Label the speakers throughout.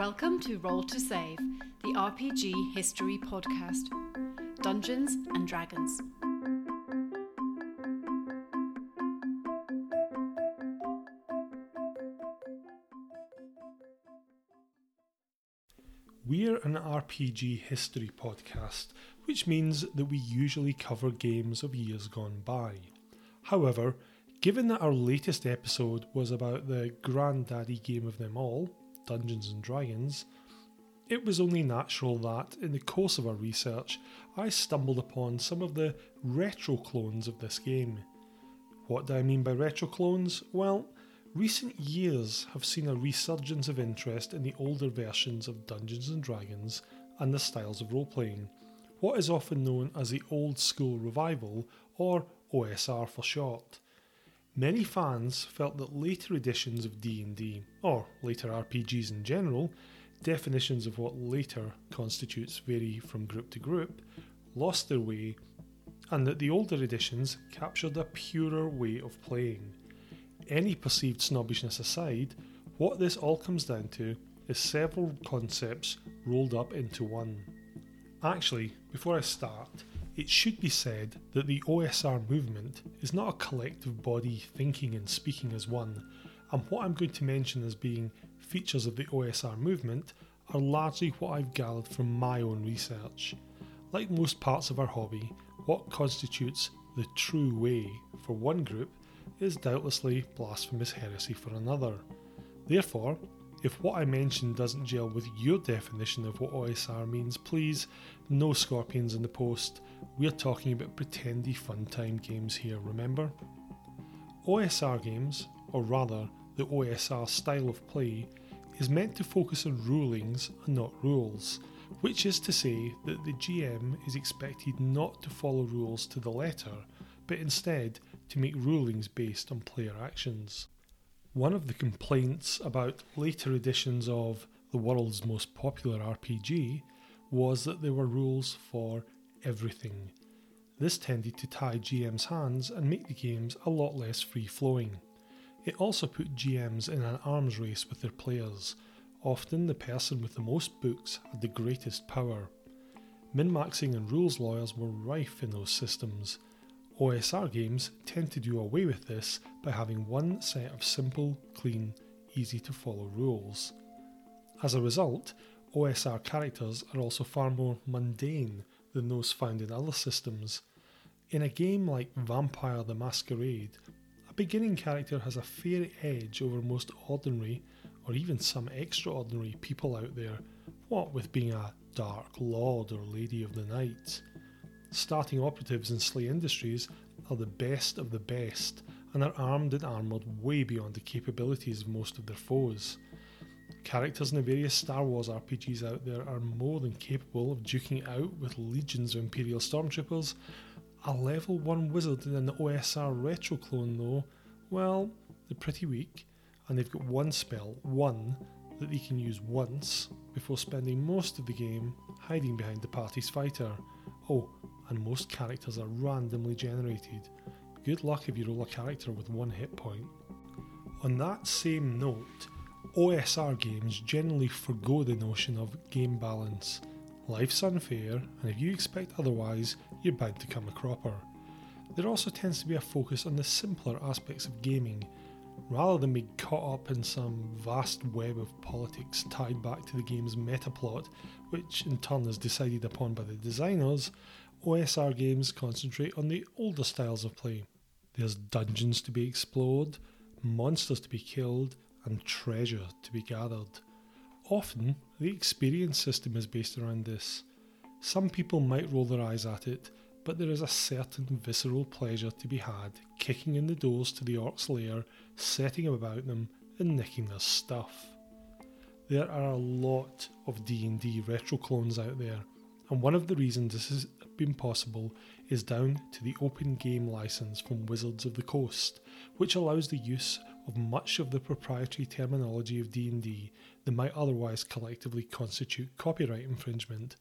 Speaker 1: Welcome to Roll to Save, the RPG history podcast Dungeons and Dragons.
Speaker 2: RPG history podcast, which means that we usually cover games of years gone by. However, given that our latest episode was about the granddaddy game of them all, Dungeons and Dragons, it was only natural that, in the course of our research, I stumbled upon some of the retro clones of this game. What do I mean by retro clones? Well, recent years have seen a resurgence of interest in the older versions of Dungeons and Dragons and the styles of role playing, what is often known as the old school revival, or OSR for short. Many fans felt that later editions of D&D, or later RPGs in general, definitions of what later constitutes vary from group to group, lost their way, and that the older editions captured a purer way of playing. Any perceived snobbishness aside, what this all comes down to is several concepts rolled up into one. Actually, before I start, it should be said that the OSR movement is not a collective body thinking and speaking as one, and what I'm going to mention as being features of the OSR movement are largely what I've gathered from my own research. Like most parts of our hobby, what constitutes the true way for one group is doubtlessly blasphemous heresy for another. Therefore, if what I mentioned doesn't gel with your definition of what OSR means, please, no scorpions in the post. We're talking about pretendy fun time games here, remember? OSR games, or rather, the OSR style of play, is meant to focus on rulings and not rules, which is to say that the GM is expected not to follow rules to the letter, but instead to make rulings based on player actions. One of the complaints about later editions of the world's most popular RPG was that there were rules for everything. This tended to tie GM's hands and make the games a lot less free flowing. It also put GMs in an arms race with their players. Often the person with the most books had the greatest power. Min maxing and rules lawyers were rife in those systems. OSR games tend to do away with this by having one set of simple, clean, easy to follow rules. As a result, OSR characters are also far more mundane than those found in other systems. In a game like Vampire the Masquerade, a beginning character has a fair edge over most ordinary, or even some extraordinary people out there, what with being a Dark Lord or Lady of the Night. Starting operatives in Slay Industries are the best of the best and are armed and armoured way beyond the capabilities of most of their foes. Characters in the various Star Wars RPGs out there are more than capable of duking out with legions of Imperial Stormtroopers. A level 1 wizard in an OSR retro clone, though, well, they're pretty weak, and they've got one spell, one, that they can use once before spending most of the game hiding behind the party's fighter. Oh, and most characters are randomly generated. Good luck if you roll a character with one hit point. On that same note, OSR games generally forego the notion of game balance. Life's unfair, and if you expect otherwise, you're bound to come a cropper. There also tends to be a focus on the simpler aspects of gaming, rather than being caught up in some vast web of politics tied back to the game's meta plot, which in turn is decided upon by the designers. OSR games concentrate on the older styles of play. There's dungeons to be explored, monsters to be killed, and treasure to be gathered. Often, the experience system is based around this. Some people might roll their eyes at it, but there is a certain visceral pleasure to be had kicking in the doors to the orc's lair, setting about them, and nicking their stuff. There are a lot of D&D retro clones out there, and one of the reasons this has been possible is down to the open game license from Wizards of the Coast, which allows the use of much of the proprietary terminology of D&D that might otherwise collectively constitute copyright infringement.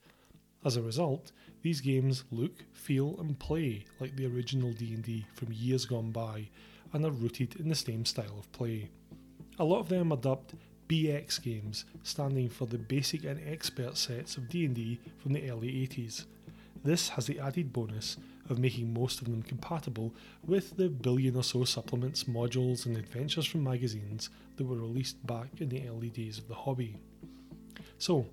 Speaker 2: As a result, these games look, feel and play like the original D&D from years gone by and are rooted in the same style of play. A lot of them dubbed BX games, standing for the basic and expert sets of D&D from the early 80s. This has the added bonus of making most of them compatible with the billion or so supplements, modules, and adventures from magazines that were released back in the early days of the hobby. So,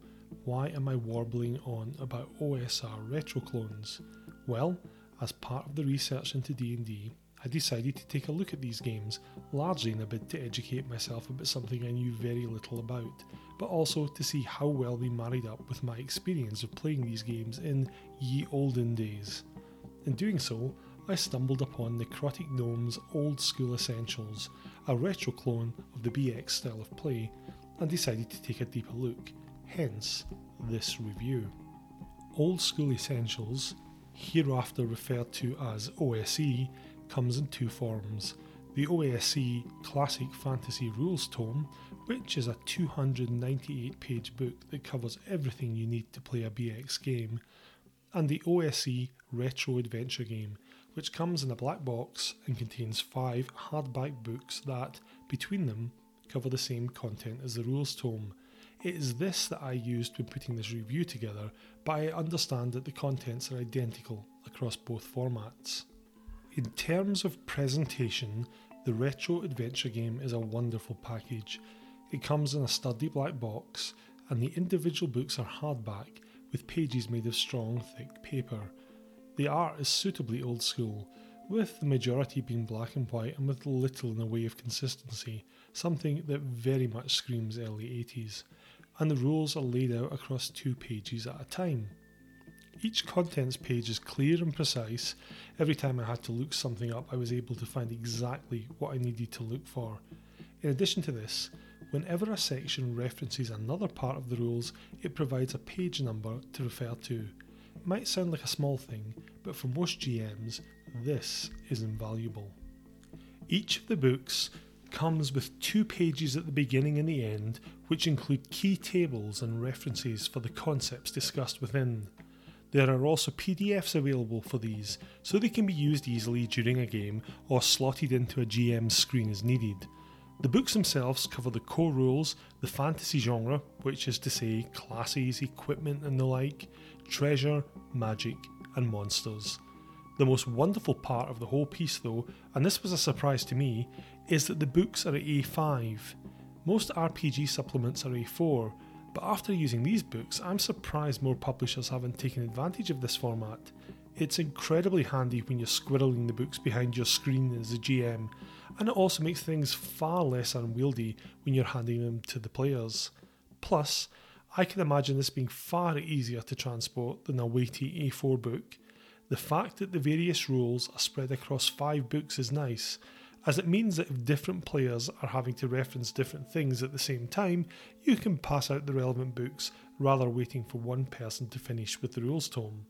Speaker 2: why am I warbling on about OSR retro clones? Well, as part of the research into D&D, I decided to take a look at these games, largely in a bid to educate myself about something I knew very little about, but also to see how well they married up with my experience of playing these games in ye olden days. In doing so, I stumbled upon Necrotic Gnome's Old School Essentials, a retro clone of the BX style of play, and decided to take a deeper look, hence this review. Old School Essentials, hereafter referred to as OSE, comes in two forms the OSE Classic Fantasy Rules Tome, which is a 298 page book that covers everything you need to play a BX game, and the OSE Retro Adventure Game, which comes in a black box and contains five hardback books that, between them, cover the same content as the rules tome. It is this that I used when putting this review together, but I understand that the contents are identical across both formats. In terms of presentation, the Retro Adventure Game is a wonderful package. It comes in a sturdy black box, and the individual books are hardback with pages made of strong, thick paper. The art is suitably old school, with the majority being black and white and with little in the way of consistency, something that very much screams early 80s, and the rules are laid out across two pages at a time. Each contents page is clear and precise. Every time I had to look something up, I was able to find exactly what I needed to look for. In addition to this, whenever a section references another part of the rules, it provides a page number to refer to. It might sound like a small thing, but for most GMs, this is invaluable. Each of the books comes with two pages at the beginning and the end, which include key tables and references for the concepts discussed within. There are also PDFs available for these, so they can be used easily during a game or slotted into a GM's screen as needed. The books themselves cover the core rules, the fantasy genre, which is to say classes, equipment, and the like, treasure, magic, and monsters. The most wonderful part of the whole piece, though, and this was a surprise to me, is that the books are A5. Most RPG supplements are A4, but after using these books, I'm surprised more publishers haven't taken advantage of this format. It's incredibly handy when you're squirreling the books behind your screen as a GM, and it also makes things far less unwieldy when you're handing them to the players. Plus, I can imagine this being far easier to transport than a weighty A4 book. The fact that the various rules are spread across five books is nice, as it means that if different players are having to reference different things at the same time, you can pass out the relevant books rather waiting for one person to finish with the rules tome.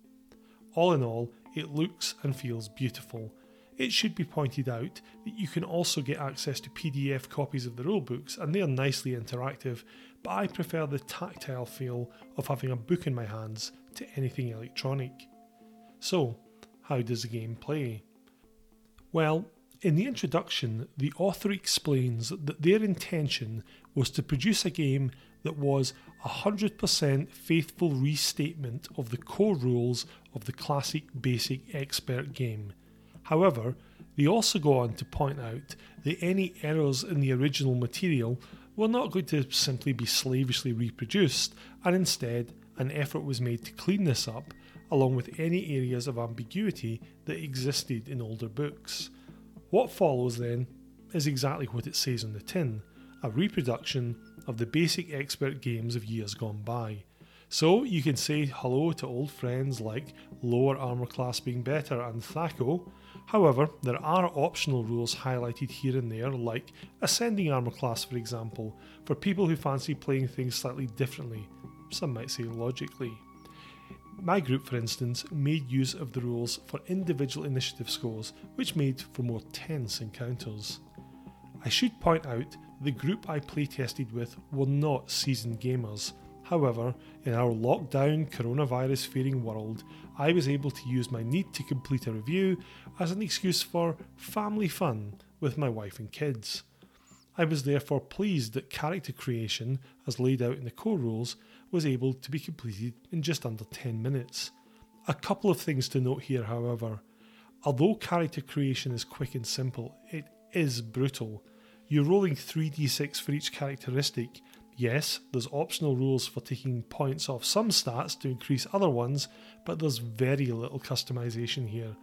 Speaker 2: All in all, it looks and feels beautiful. It should be pointed out that you can also get access to PDF copies of the rulebooks, and they are nicely interactive, but I prefer the tactile feel of having a book in my hands to anything electronic. So, how does the game play? Well, in the introduction, the author explains that their intention was to produce a game that was a 100% faithful restatement of the core rules of the classic basic expert game. However, they also go on to point out that any errors in the original material were not going to simply be slavishly reproduced, and instead, an effort was made to clean this up, along with any areas of ambiguity that existed in older books. What follows then is exactly what it says on the tin a reproduction of the basic expert games of years gone by. So you can say hello to old friends like lower armour class being better and THAC0. However, there are optional rules highlighted here and there, like ascending armour class, for example, for people who fancy playing things slightly differently, some might say logically. My group, for instance, made use of the rules for individual initiative scores, which made for more tense encounters. I should point out the group I playtested with were not seasoned gamers. However, in our lockdown, coronavirus fearing world, I was able to use my need to complete a review as an excuse for family fun with my wife and kids. I was therefore pleased that character creation, as laid out in the core rules, was able to be completed in just under 10 minutes. A couple of things to note here, however. Although character creation is quick and simple, it is brutal. You're rolling 3d6 for each characteristic. Yes, there's optional rules for taking points off some stats to increase other ones, but there's very little customization here.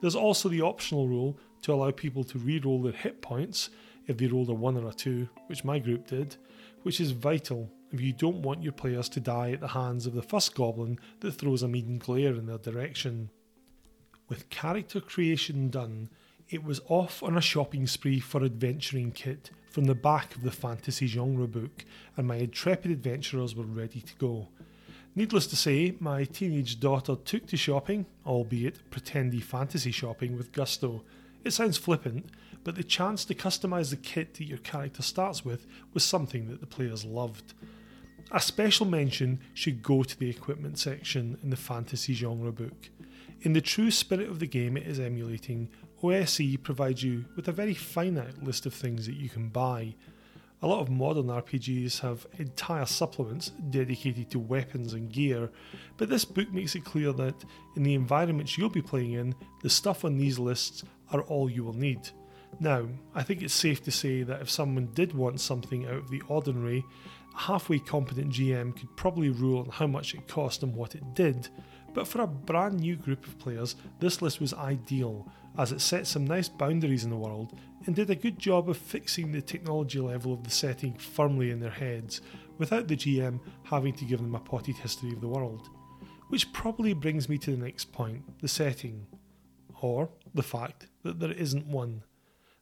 Speaker 2: There's also the optional rule to allow people to re-roll their hit points if they rolled a 1 or a 2, which my group did, which is vital if you don't want your players to die at the hands of the first goblin that throws a mean glare in their direction. With character creation done, it was off on a shopping spree for adventuring kit from the back of the fantasy genre book, and my intrepid adventurers were ready to go. Needless to say, my teenage daughter took to shopping, albeit pretendy fantasy shopping, with gusto. It sounds flippant, but the chance to customise the kit that your character starts with was something that the players loved. A special mention should go to the equipment section in the fantasy genre book. In the true spirit of the game it is emulating, OSE provides you with a very finite list of things that you can buy. A lot of modern RPGs have entire supplements dedicated to weapons and gear, but this book makes it clear that in the environments you'll be playing in, the stuff on these lists are all you will need. Now, I think it's safe to say that if someone did want something out of the ordinary, a halfway competent GM could probably rule on how much it cost and what it did, but for a brand new group of players, this list was ideal as it set some nice boundaries in the world and did a good job of fixing the technology level of the setting firmly in their heads without the GM having to give them a potted history of the world. Which probably brings me to the next point the setting, or the fact that there isn't one.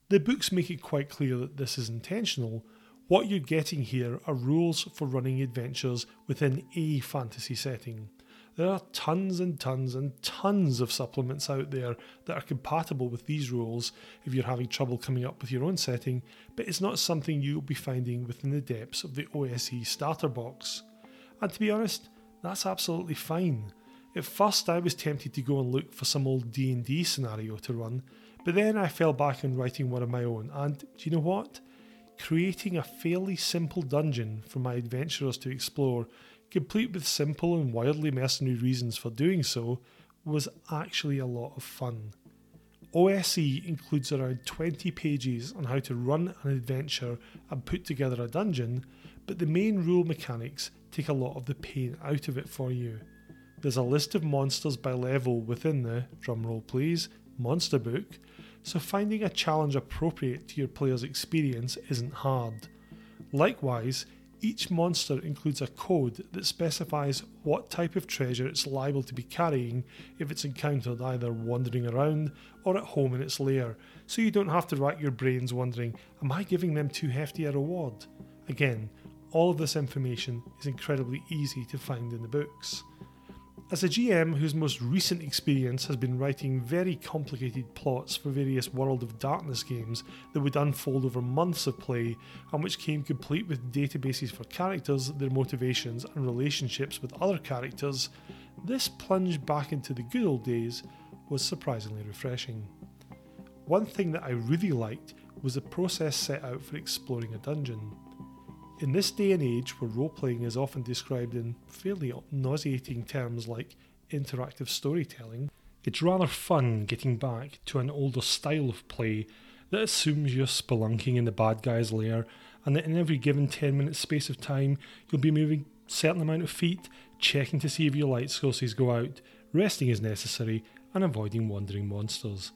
Speaker 2: The books make it quite clear that this is intentional. What you're getting here are rules for running adventures within a fantasy setting. There are tons and tons and tons of supplements out there that are compatible with these rules if you're having trouble coming up with your own setting, but it's not something you'll be finding within the depths of the OSE starter box. And to be honest, that's absolutely fine. At first I was tempted to go and look for some old D&D scenario to run, but then I fell back on writing one of my own and do you know what? Creating a fairly simple dungeon for my adventurers to explore complete with simple and wildly mercenary reasons for doing so, was actually a lot of fun. OSE includes around 20 pages on how to run an adventure and put together a dungeon, but the main rule mechanics take a lot of the pain out of it for you. There's a list of monsters by level within the, drumroll please, monster book, so finding a challenge appropriate to your player's experience isn't hard. Likewise, each monster includes a code that specifies what type of treasure it's liable to be carrying if it's encountered either wandering around or at home in its lair, so you don't have to rack your brains wondering, am I giving them too hefty a reward? Again, all of this information is incredibly easy to find in the books. As a GM whose most recent experience has been writing very complicated plots for various World of Darkness games that would unfold over months of play and which came complete with databases for characters, their motivations, and relationships with other characters, this plunge back into the good old days was surprisingly refreshing. One thing that I really liked was the process set out for exploring a dungeon. In this day and age, where role playing is often described in fairly nauseating terms like interactive storytelling, it's rather fun getting back to an older style of play that assumes you're spelunking in the bad guy's lair and that in every given 10 minute space of time you'll be moving a certain amount of feet, checking to see if your light sources go out, resting as necessary, and avoiding wandering monsters.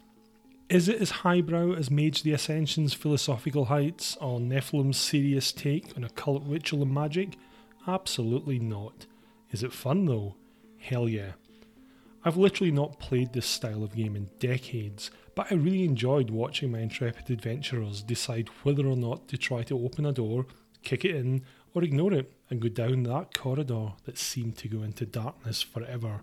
Speaker 2: Is it as highbrow as Mage the Ascension's philosophical heights or Nephilim's serious take on occult ritual and magic? Absolutely not. Is it fun though? Hell yeah. I've literally not played this style of game in decades, but I really enjoyed watching my intrepid adventurers decide whether or not to try to open a door, kick it in, or ignore it and go down that corridor that seemed to go into darkness forever.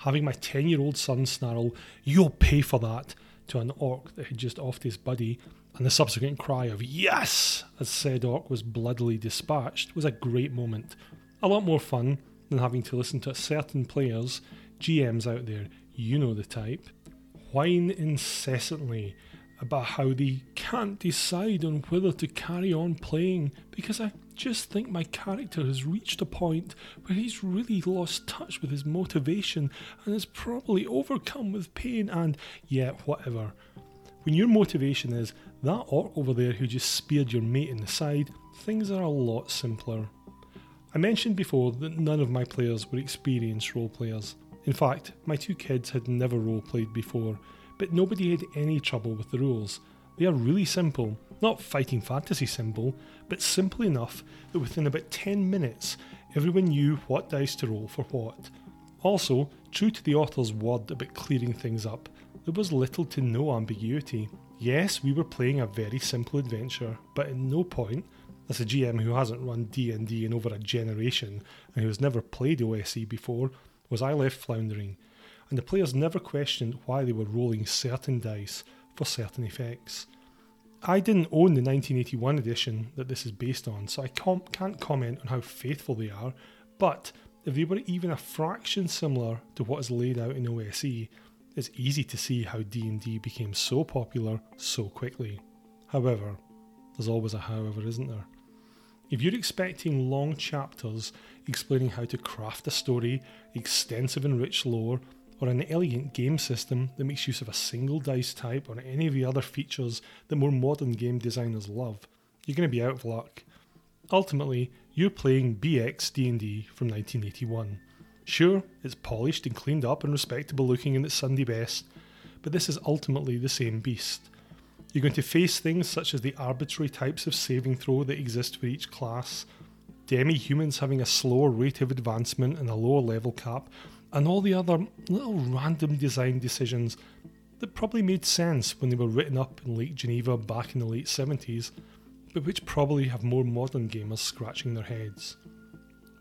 Speaker 2: Having my 10 year old son snarl, You'll pay for that, to an orc that had just offed his buddy, and the subsequent cry of yes as said orc was bloodily dispatched was a great moment. A lot more fun than having to listen to certain players, GMs out there, you know the type, whine incessantly about how they can't decide on whether to carry on playing because I just think my character has reached a point where he's really lost touch with his motivation and is probably overcome with pain and, yeah, whatever. When your motivation is that orc over there who just speared your mate in the side, things are a lot simpler. I mentioned before that none of my players were experienced role players. In fact, my two kids had never role played before, but nobody had any trouble with the rules. They are really simple, not fighting fantasy simple, but simple enough that within about 10 minutes everyone knew what dice to roll for what. Also, true to the author's word about clearing things up, there was little to no ambiguity. Yes, we were playing a very simple adventure, but at no point, as a GM who hasn't run D&D in over a generation and who has never played OSE before, was I left floundering and the players never questioned why they were rolling certain dice for certain effects. I didn't own the 1981 edition that this is based on, so I com- can't comment on how faithful they are, but if they were even a fraction similar to what is laid out in OSE, it's easy to see how D&D became so popular so quickly. However, there's always a however, isn't there? If you're expecting long chapters explaining how to craft a story, extensive and rich lore, or an elegant game system that makes use of a single dice type or any of the other features that more modern game designers love, you're going to be out of luck. Ultimately, you're playing BX D&D from 1981. Sure, it's polished and cleaned up and respectable looking in its Sunday best, but this is ultimately the same beast. You're going to face things such as the arbitrary types of saving throw that exist for each class, demi humans having a slower rate of advancement and a lower level cap, and all the other little random design decisions that probably made sense when they were written up in Lake Geneva back in the late 70s, but which probably have more modern gamers scratching their heads.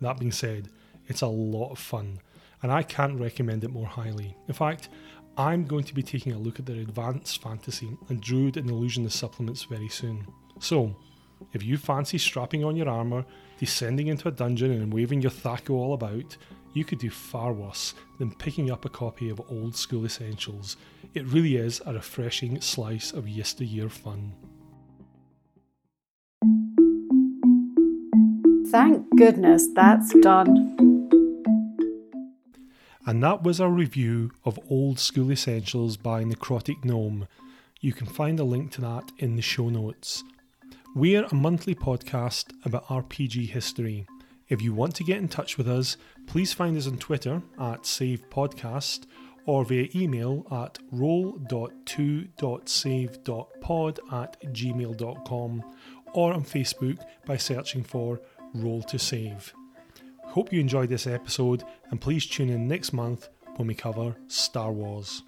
Speaker 2: That being said, it's a lot of fun, and I can't recommend it more highly. In fact, I'm going to be taking a look at their advanced fantasy and Druid and Illusionist supplements very soon. So, if you fancy strapping on your armour, descending into a dungeon and waving your THAC0 all about, you could do far worse than picking up a copy of Old School Essentials. It really is a refreshing slice of yesteryear fun.
Speaker 1: Thank goodness that's done.
Speaker 2: And that was our review of Old School Essentials by Necrotic Gnome. You can find a link to that in the show notes. We're a monthly podcast about RPG history. If you want to get in touch with us, please find us on Twitter at Save Podcast or via email at roll.2.save.pod at gmail.com or on Facebook by searching for Roll to Save. Hope you enjoyed this episode and please tune in next month when we cover Star Wars.